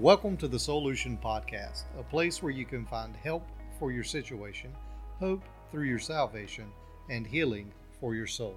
Welcome to the Solution Podcast, a place where you can find help for your situation, hope through your salvation, and healing for your soul.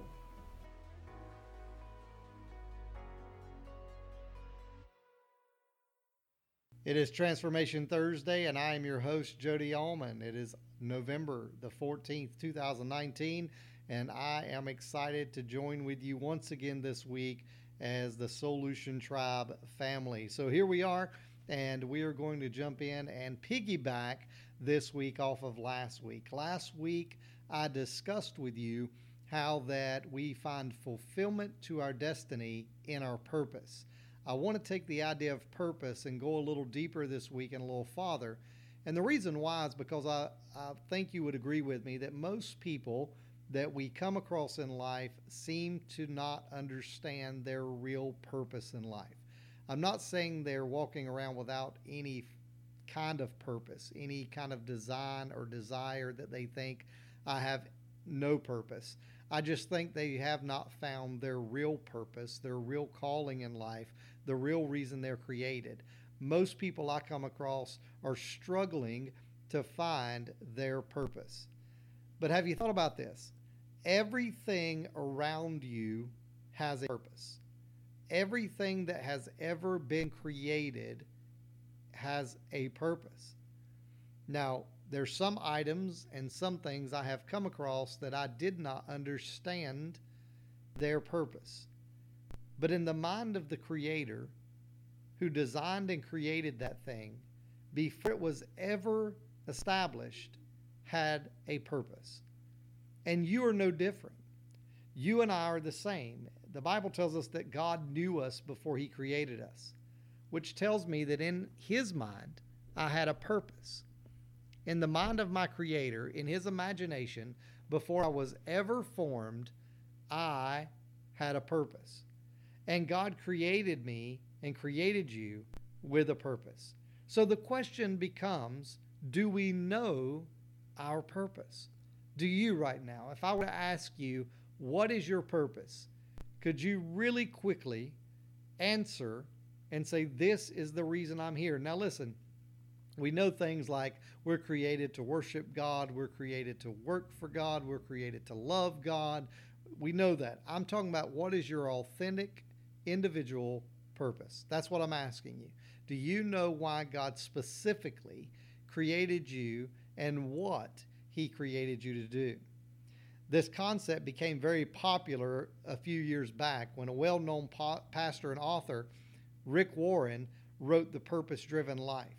It is Transformation Thursday, and I am your host, Jody Allman. It is November the 14th, 2019, and I am excited to join with you once again this week as the Solution Tribe family. So here we are, and we are going to jump in and piggyback this week off of last week. Last week, I discussed with you how that we find fulfillment to our destiny in our purpose. I want to take the idea of purpose and go a little deeper this week and a little farther. And the reason why is because I, I think you would agree with me that most people that we come across in life seem to not understand their real purpose in life. I'm not saying they're walking around without any kind of purpose, any kind of design or desire that they think I have no purpose. I just think they have not found their real purpose, their real calling in life, the real reason they're created. Most people I come across are struggling to find their purpose. But have you thought about this? Everything around you has a purpose. Everything that has ever been created has a purpose. Now, there's some items and some things I have come across that I did not understand their purpose. But in the mind of the creator who designed and created that thing before it was ever established had a purpose. And you are no different. You and I are the same. The Bible tells us that God knew us before He created us, which tells me that in His mind, I had a purpose. In the mind of my Creator, in His imagination, before I was ever formed, I had a purpose. And God created me and created you with a purpose. So the question becomes do we know our purpose? do you right now? If I were to ask you, what is your purpose? Could you really quickly answer and say, This is the reason I'm here? Now, listen, we know things like we're created to worship God, we're created to work for God, we're created to love God. We know that. I'm talking about what is your authentic individual purpose? That's what I'm asking you. Do you know why God specifically created you and what he created you to do. This concept became very popular a few years back when a well known po- pastor and author, Rick Warren, wrote The Purpose Driven Life.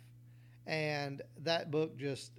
And that book just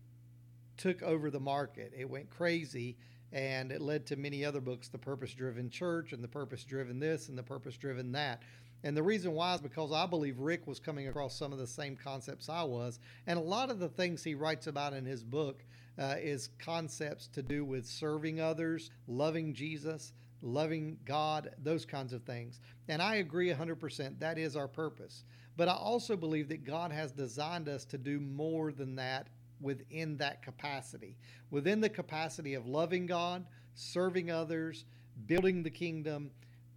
took over the market. It went crazy and it led to many other books The Purpose Driven Church and The Purpose Driven This and The Purpose Driven That. And the reason why is because I believe Rick was coming across some of the same concepts I was. And a lot of the things he writes about in his book uh, is concepts to do with serving others, loving Jesus, loving God, those kinds of things. And I agree 100%. That is our purpose. But I also believe that God has designed us to do more than that within that capacity. Within the capacity of loving God, serving others, building the kingdom,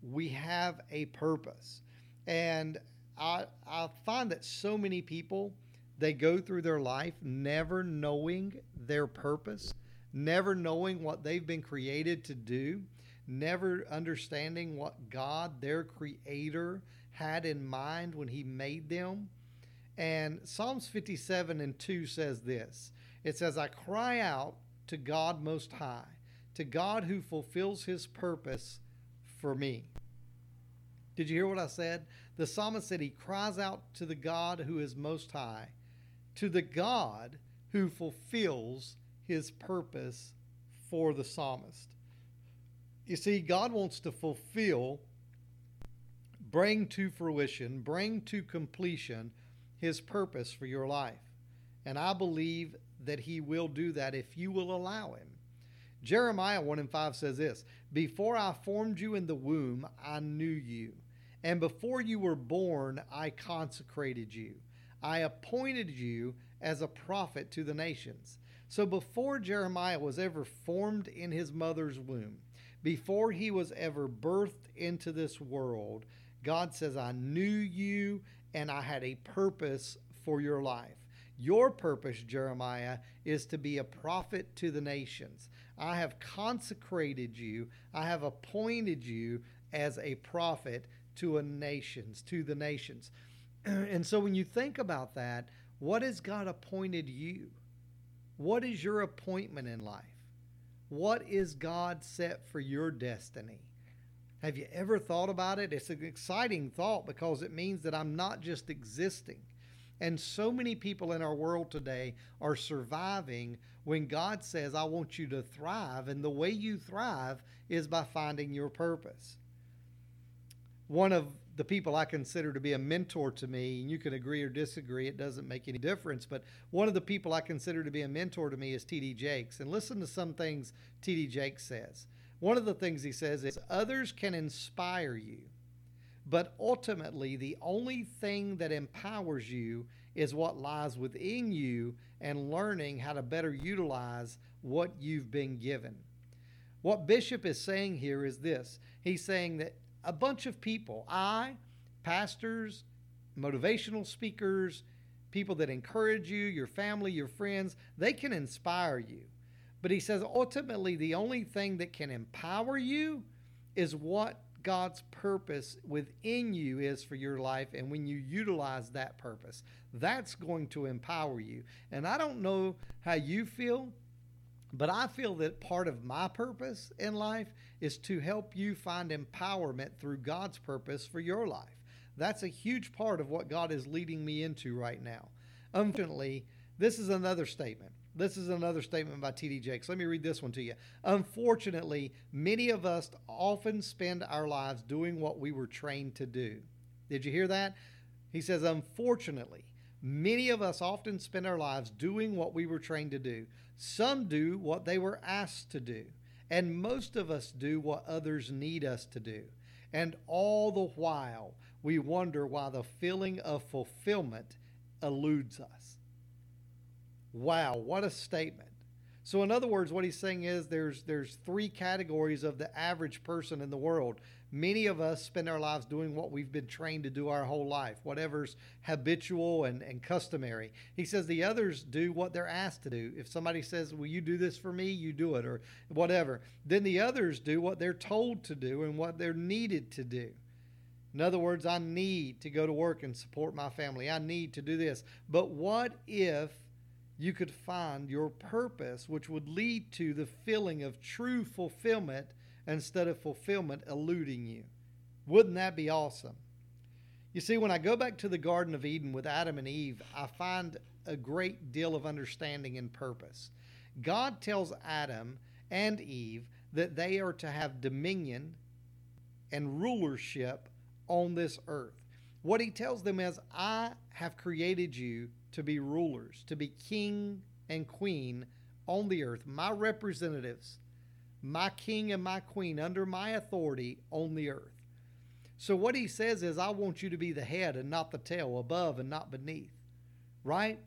we have a purpose. And I, I find that so many people, they go through their life never knowing their purpose, never knowing what they've been created to do, never understanding what God, their creator, had in mind when he made them. And Psalms 57 and 2 says this It says, I cry out to God Most High, to God who fulfills his purpose for me. Did you hear what I said? The psalmist said he cries out to the God who is Most High to the God who fulfills his purpose for the psalmist. You see, God wants to fulfill, bring to fruition, bring to completion his purpose for your life. And I believe that he will do that if you will allow him. Jeremiah 1 and 5 says this Before I formed you in the womb, I knew you. And before you were born, I consecrated you. I appointed you as a prophet to the nations. So before Jeremiah was ever formed in his mother's womb, before he was ever birthed into this world, God says, I knew you and I had a purpose for your life. Your purpose, Jeremiah, is to be a prophet to the nations. I have consecrated you, I have appointed you as a prophet to a nations, to the nations. and so when you think about that, what has God appointed you? What is your appointment in life? What is God set for your destiny? Have you ever thought about it? It's an exciting thought because it means that I'm not just existing. And so many people in our world today are surviving when God says, I want you to thrive. And the way you thrive is by finding your purpose. One of the people I consider to be a mentor to me, and you can agree or disagree, it doesn't make any difference, but one of the people I consider to be a mentor to me is T.D. Jakes. And listen to some things T.D. Jakes says. One of the things he says is others can inspire you, but ultimately the only thing that empowers you is what lies within you and learning how to better utilize what you've been given. What Bishop is saying here is this he's saying that a bunch of people, I, pastors, motivational speakers, people that encourage you, your family, your friends, they can inspire you. But he says ultimately, the only thing that can empower you is what God's purpose within you is for your life. And when you utilize that purpose, that's going to empower you. And I don't know how you feel, but I feel that part of my purpose in life is to help you find empowerment through God's purpose for your life. That's a huge part of what God is leading me into right now. Unfortunately, this is another statement. This is another statement by T.D. Jakes. Let me read this one to you. Unfortunately, many of us often spend our lives doing what we were trained to do. Did you hear that? He says, Unfortunately, many of us often spend our lives doing what we were trained to do. Some do what they were asked to do, and most of us do what others need us to do. And all the while, we wonder why the feeling of fulfillment eludes us. Wow, what a statement. So in other words, what he's saying is there's there's three categories of the average person in the world. Many of us spend our lives doing what we've been trained to do our whole life, whatever's habitual and, and customary. He says the others do what they're asked to do. If somebody says, Will you do this for me? You do it, or whatever. Then the others do what they're told to do and what they're needed to do. In other words, I need to go to work and support my family. I need to do this. But what if you could find your purpose, which would lead to the feeling of true fulfillment instead of fulfillment eluding you. Wouldn't that be awesome? You see, when I go back to the Garden of Eden with Adam and Eve, I find a great deal of understanding and purpose. God tells Adam and Eve that they are to have dominion and rulership on this earth. What he tells them is, I have created you to be rulers, to be king and queen on the earth, my representatives, my king and my queen under my authority on the earth. So, what he says is, I want you to be the head and not the tail, above and not beneath, right?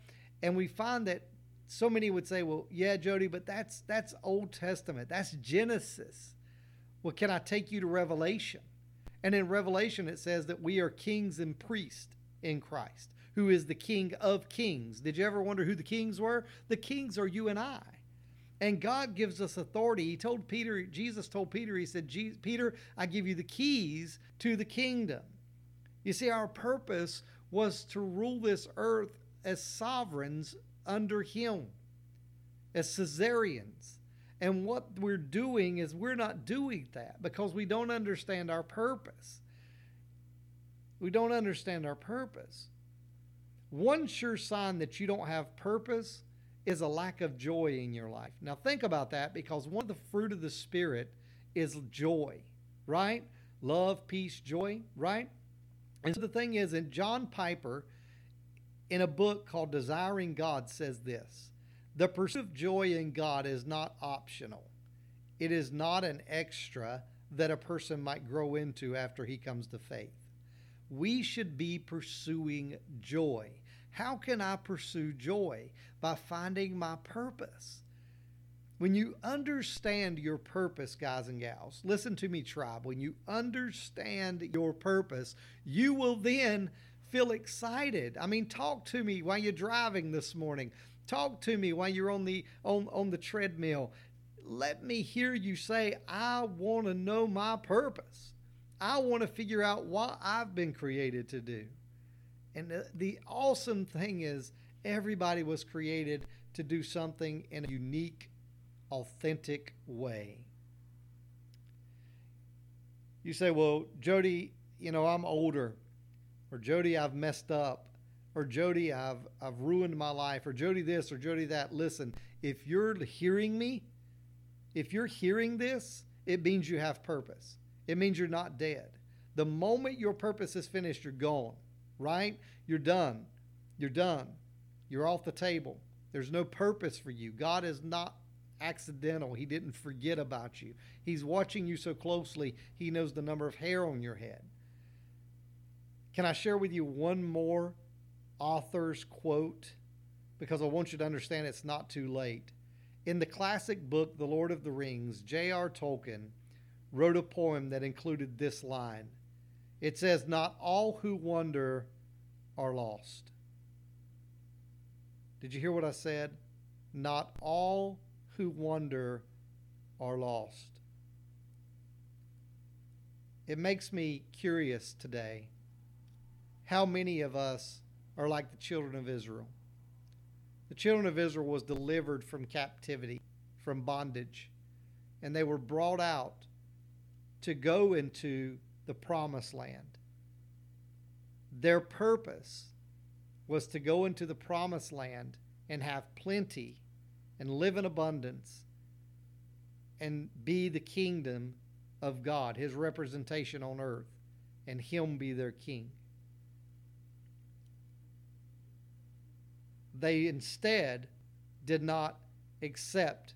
And we find that so many would say, well, yeah, Jody, but that's, that's Old Testament, that's Genesis. Well, can I take you to Revelation? And in Revelation, it says that we are kings and priests in Christ who is the King of kings. Did you ever wonder who the kings were? The kings are you and I. And God gives us authority. He told Peter, Jesus told Peter, He said, Peter, I give you the keys to the kingdom. You see, our purpose was to rule this earth as sovereigns under Him, as Caesarians. And what we're doing is we're not doing that because we don't understand our purpose. We don't understand our purpose. One sure sign that you don't have purpose is a lack of joy in your life. Now, think about that because one of the fruit of the Spirit is joy, right? Love, peace, joy, right? And so the thing is, in John Piper, in a book called Desiring God, says this The pursuit of joy in God is not optional, it is not an extra that a person might grow into after he comes to faith. We should be pursuing joy. How can I pursue joy? By finding my purpose. When you understand your purpose, guys and gals, listen to me, tribe. When you understand your purpose, you will then feel excited. I mean, talk to me while you're driving this morning. Talk to me while you're on the on, on the treadmill. Let me hear you say, I want to know my purpose. I want to figure out what I've been created to do. And the, the awesome thing is, everybody was created to do something in a unique, authentic way. You say, well, Jody, you know, I'm older, or Jody, I've messed up, or Jody, I've, I've ruined my life, or Jody this, or Jody that. Listen, if you're hearing me, if you're hearing this, it means you have purpose. It means you're not dead. The moment your purpose is finished, you're gone, right? You're done. You're done. You're off the table. There's no purpose for you. God is not accidental. He didn't forget about you. He's watching you so closely, He knows the number of hair on your head. Can I share with you one more author's quote? Because I want you to understand it's not too late. In the classic book, The Lord of the Rings, J.R. Tolkien wrote a poem that included this line. It says, Not all who wander are lost. Did you hear what I said? Not all who wander are lost. It makes me curious today how many of us are like the children of Israel. The children of Israel was delivered from captivity, from bondage, and they were brought out to go into the promised land. Their purpose was to go into the promised land and have plenty and live in abundance and be the kingdom of God, his representation on earth, and him be their king. They instead did not accept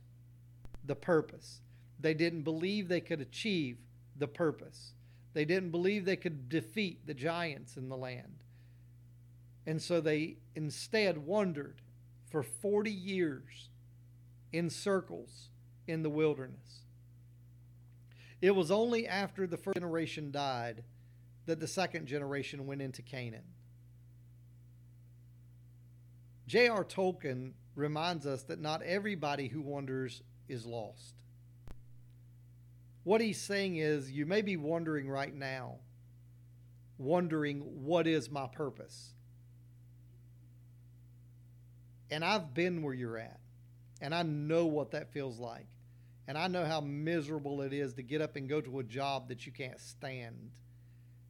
the purpose. They didn't believe they could achieve the purpose. They didn't believe they could defeat the giants in the land. And so they instead wandered for 40 years in circles in the wilderness. It was only after the first generation died that the second generation went into Canaan. J.R. Tolkien reminds us that not everybody who wanders is lost. What he's saying is, you may be wondering right now, wondering, what is my purpose? And I've been where you're at, and I know what that feels like. And I know how miserable it is to get up and go to a job that you can't stand.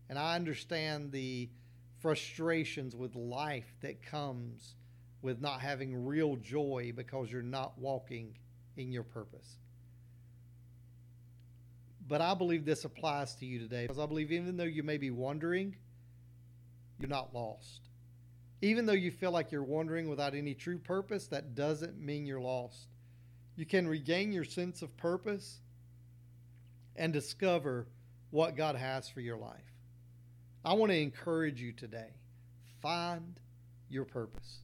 And I understand the frustrations with life that comes with not having real joy because you're not walking in your purpose. But I believe this applies to you today because I believe even though you may be wondering, you're not lost. Even though you feel like you're wandering without any true purpose, that doesn't mean you're lost. You can regain your sense of purpose and discover what God has for your life. I want to encourage you today find your purpose.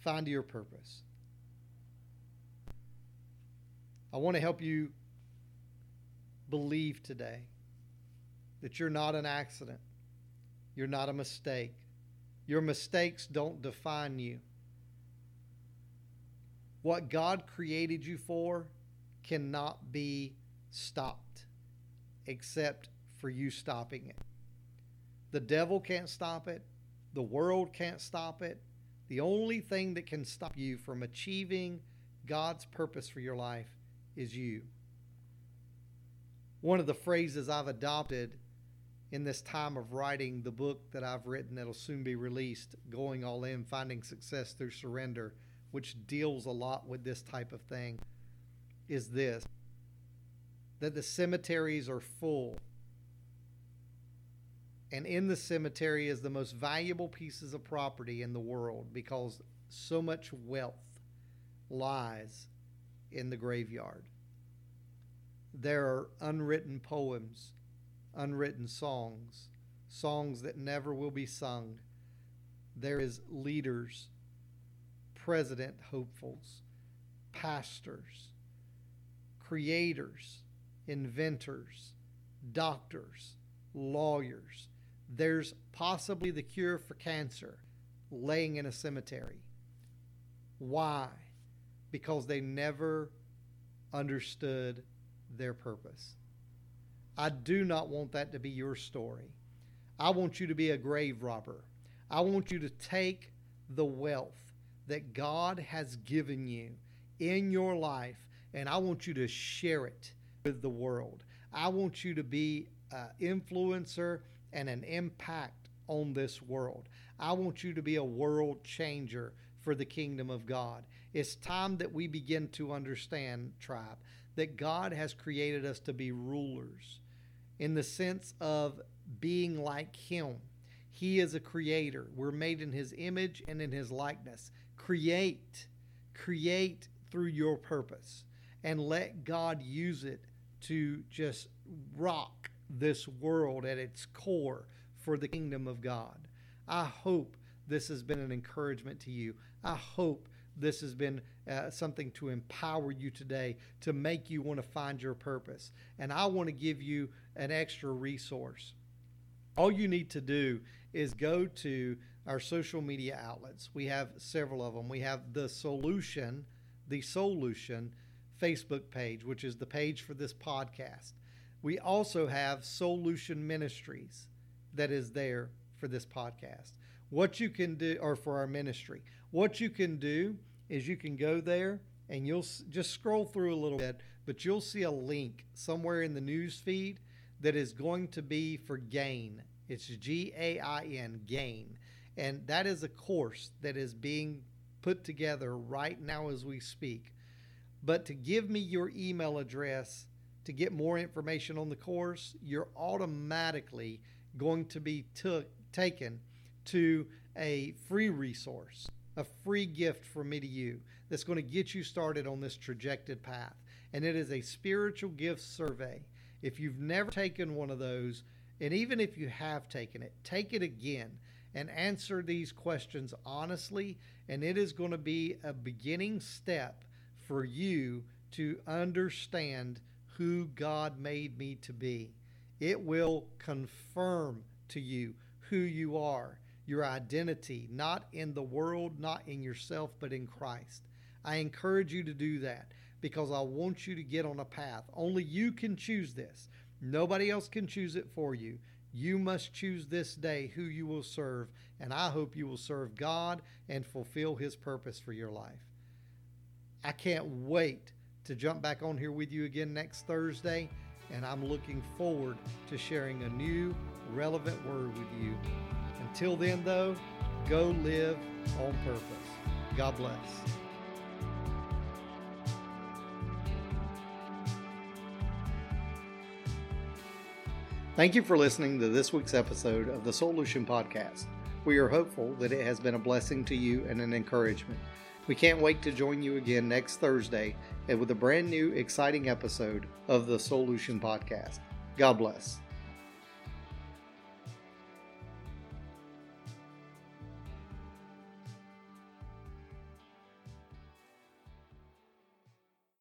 Find your purpose. I want to help you believe today that you're not an accident. You're not a mistake. Your mistakes don't define you. What God created you for cannot be stopped except for you stopping it. The devil can't stop it. The world can't stop it. The only thing that can stop you from achieving God's purpose for your life is you one of the phrases I've adopted in this time of writing the book that I've written that'll soon be released, Going All In Finding Success Through Surrender, which deals a lot with this type of thing, is this that the cemeteries are full. And in the cemetery is the most valuable pieces of property in the world because so much wealth lies in the graveyard there are unwritten poems, unwritten songs, songs that never will be sung. There is leaders, president hopefuls, pastors, creators, inventors, doctors, lawyers. there's possibly the cure for cancer laying in a cemetery. Why? Because they never understood their purpose. I do not want that to be your story. I want you to be a grave robber. I want you to take the wealth that God has given you in your life and I want you to share it with the world. I want you to be an influencer and an impact on this world. I want you to be a world changer for the kingdom of God. It's time that we begin to understand, tribe, that God has created us to be rulers in the sense of being like Him. He is a creator. We're made in His image and in His likeness. Create, create through your purpose and let God use it to just rock this world at its core for the kingdom of God. I hope this has been an encouragement to you. I hope this has been uh, something to empower you today to make you want to find your purpose. And I want to give you an extra resource. All you need to do is go to our social media outlets. We have several of them. We have the solution, the solution Facebook page, which is the page for this podcast. We also have Solution Ministries that is there for this podcast. What you can do, or for our ministry, what you can do is you can go there and you'll just scroll through a little bit, but you'll see a link somewhere in the news feed that is going to be for GAIN. It's G A I N, GAIN. And that is a course that is being put together right now as we speak. But to give me your email address to get more information on the course, you're automatically going to be took, taken to a free resource, a free gift from me to you that's going to get you started on this trajected path. And it is a spiritual gift survey. If you've never taken one of those, and even if you have taken it, take it again and answer these questions honestly. And it is going to be a beginning step for you to understand who God made me to be. It will confirm to you who you are, your identity, not in the world, not in yourself, but in Christ. I encourage you to do that because I want you to get on a path. Only you can choose this. Nobody else can choose it for you. You must choose this day who you will serve, and I hope you will serve God and fulfill His purpose for your life. I can't wait to jump back on here with you again next Thursday, and I'm looking forward to sharing a new, relevant word with you. Until then, though, go live on purpose. God bless. Thank you for listening to this week's episode of the Solution Podcast. We are hopeful that it has been a blessing to you and an encouragement. We can't wait to join you again next Thursday and with a brand new, exciting episode of the Solution Podcast. God bless.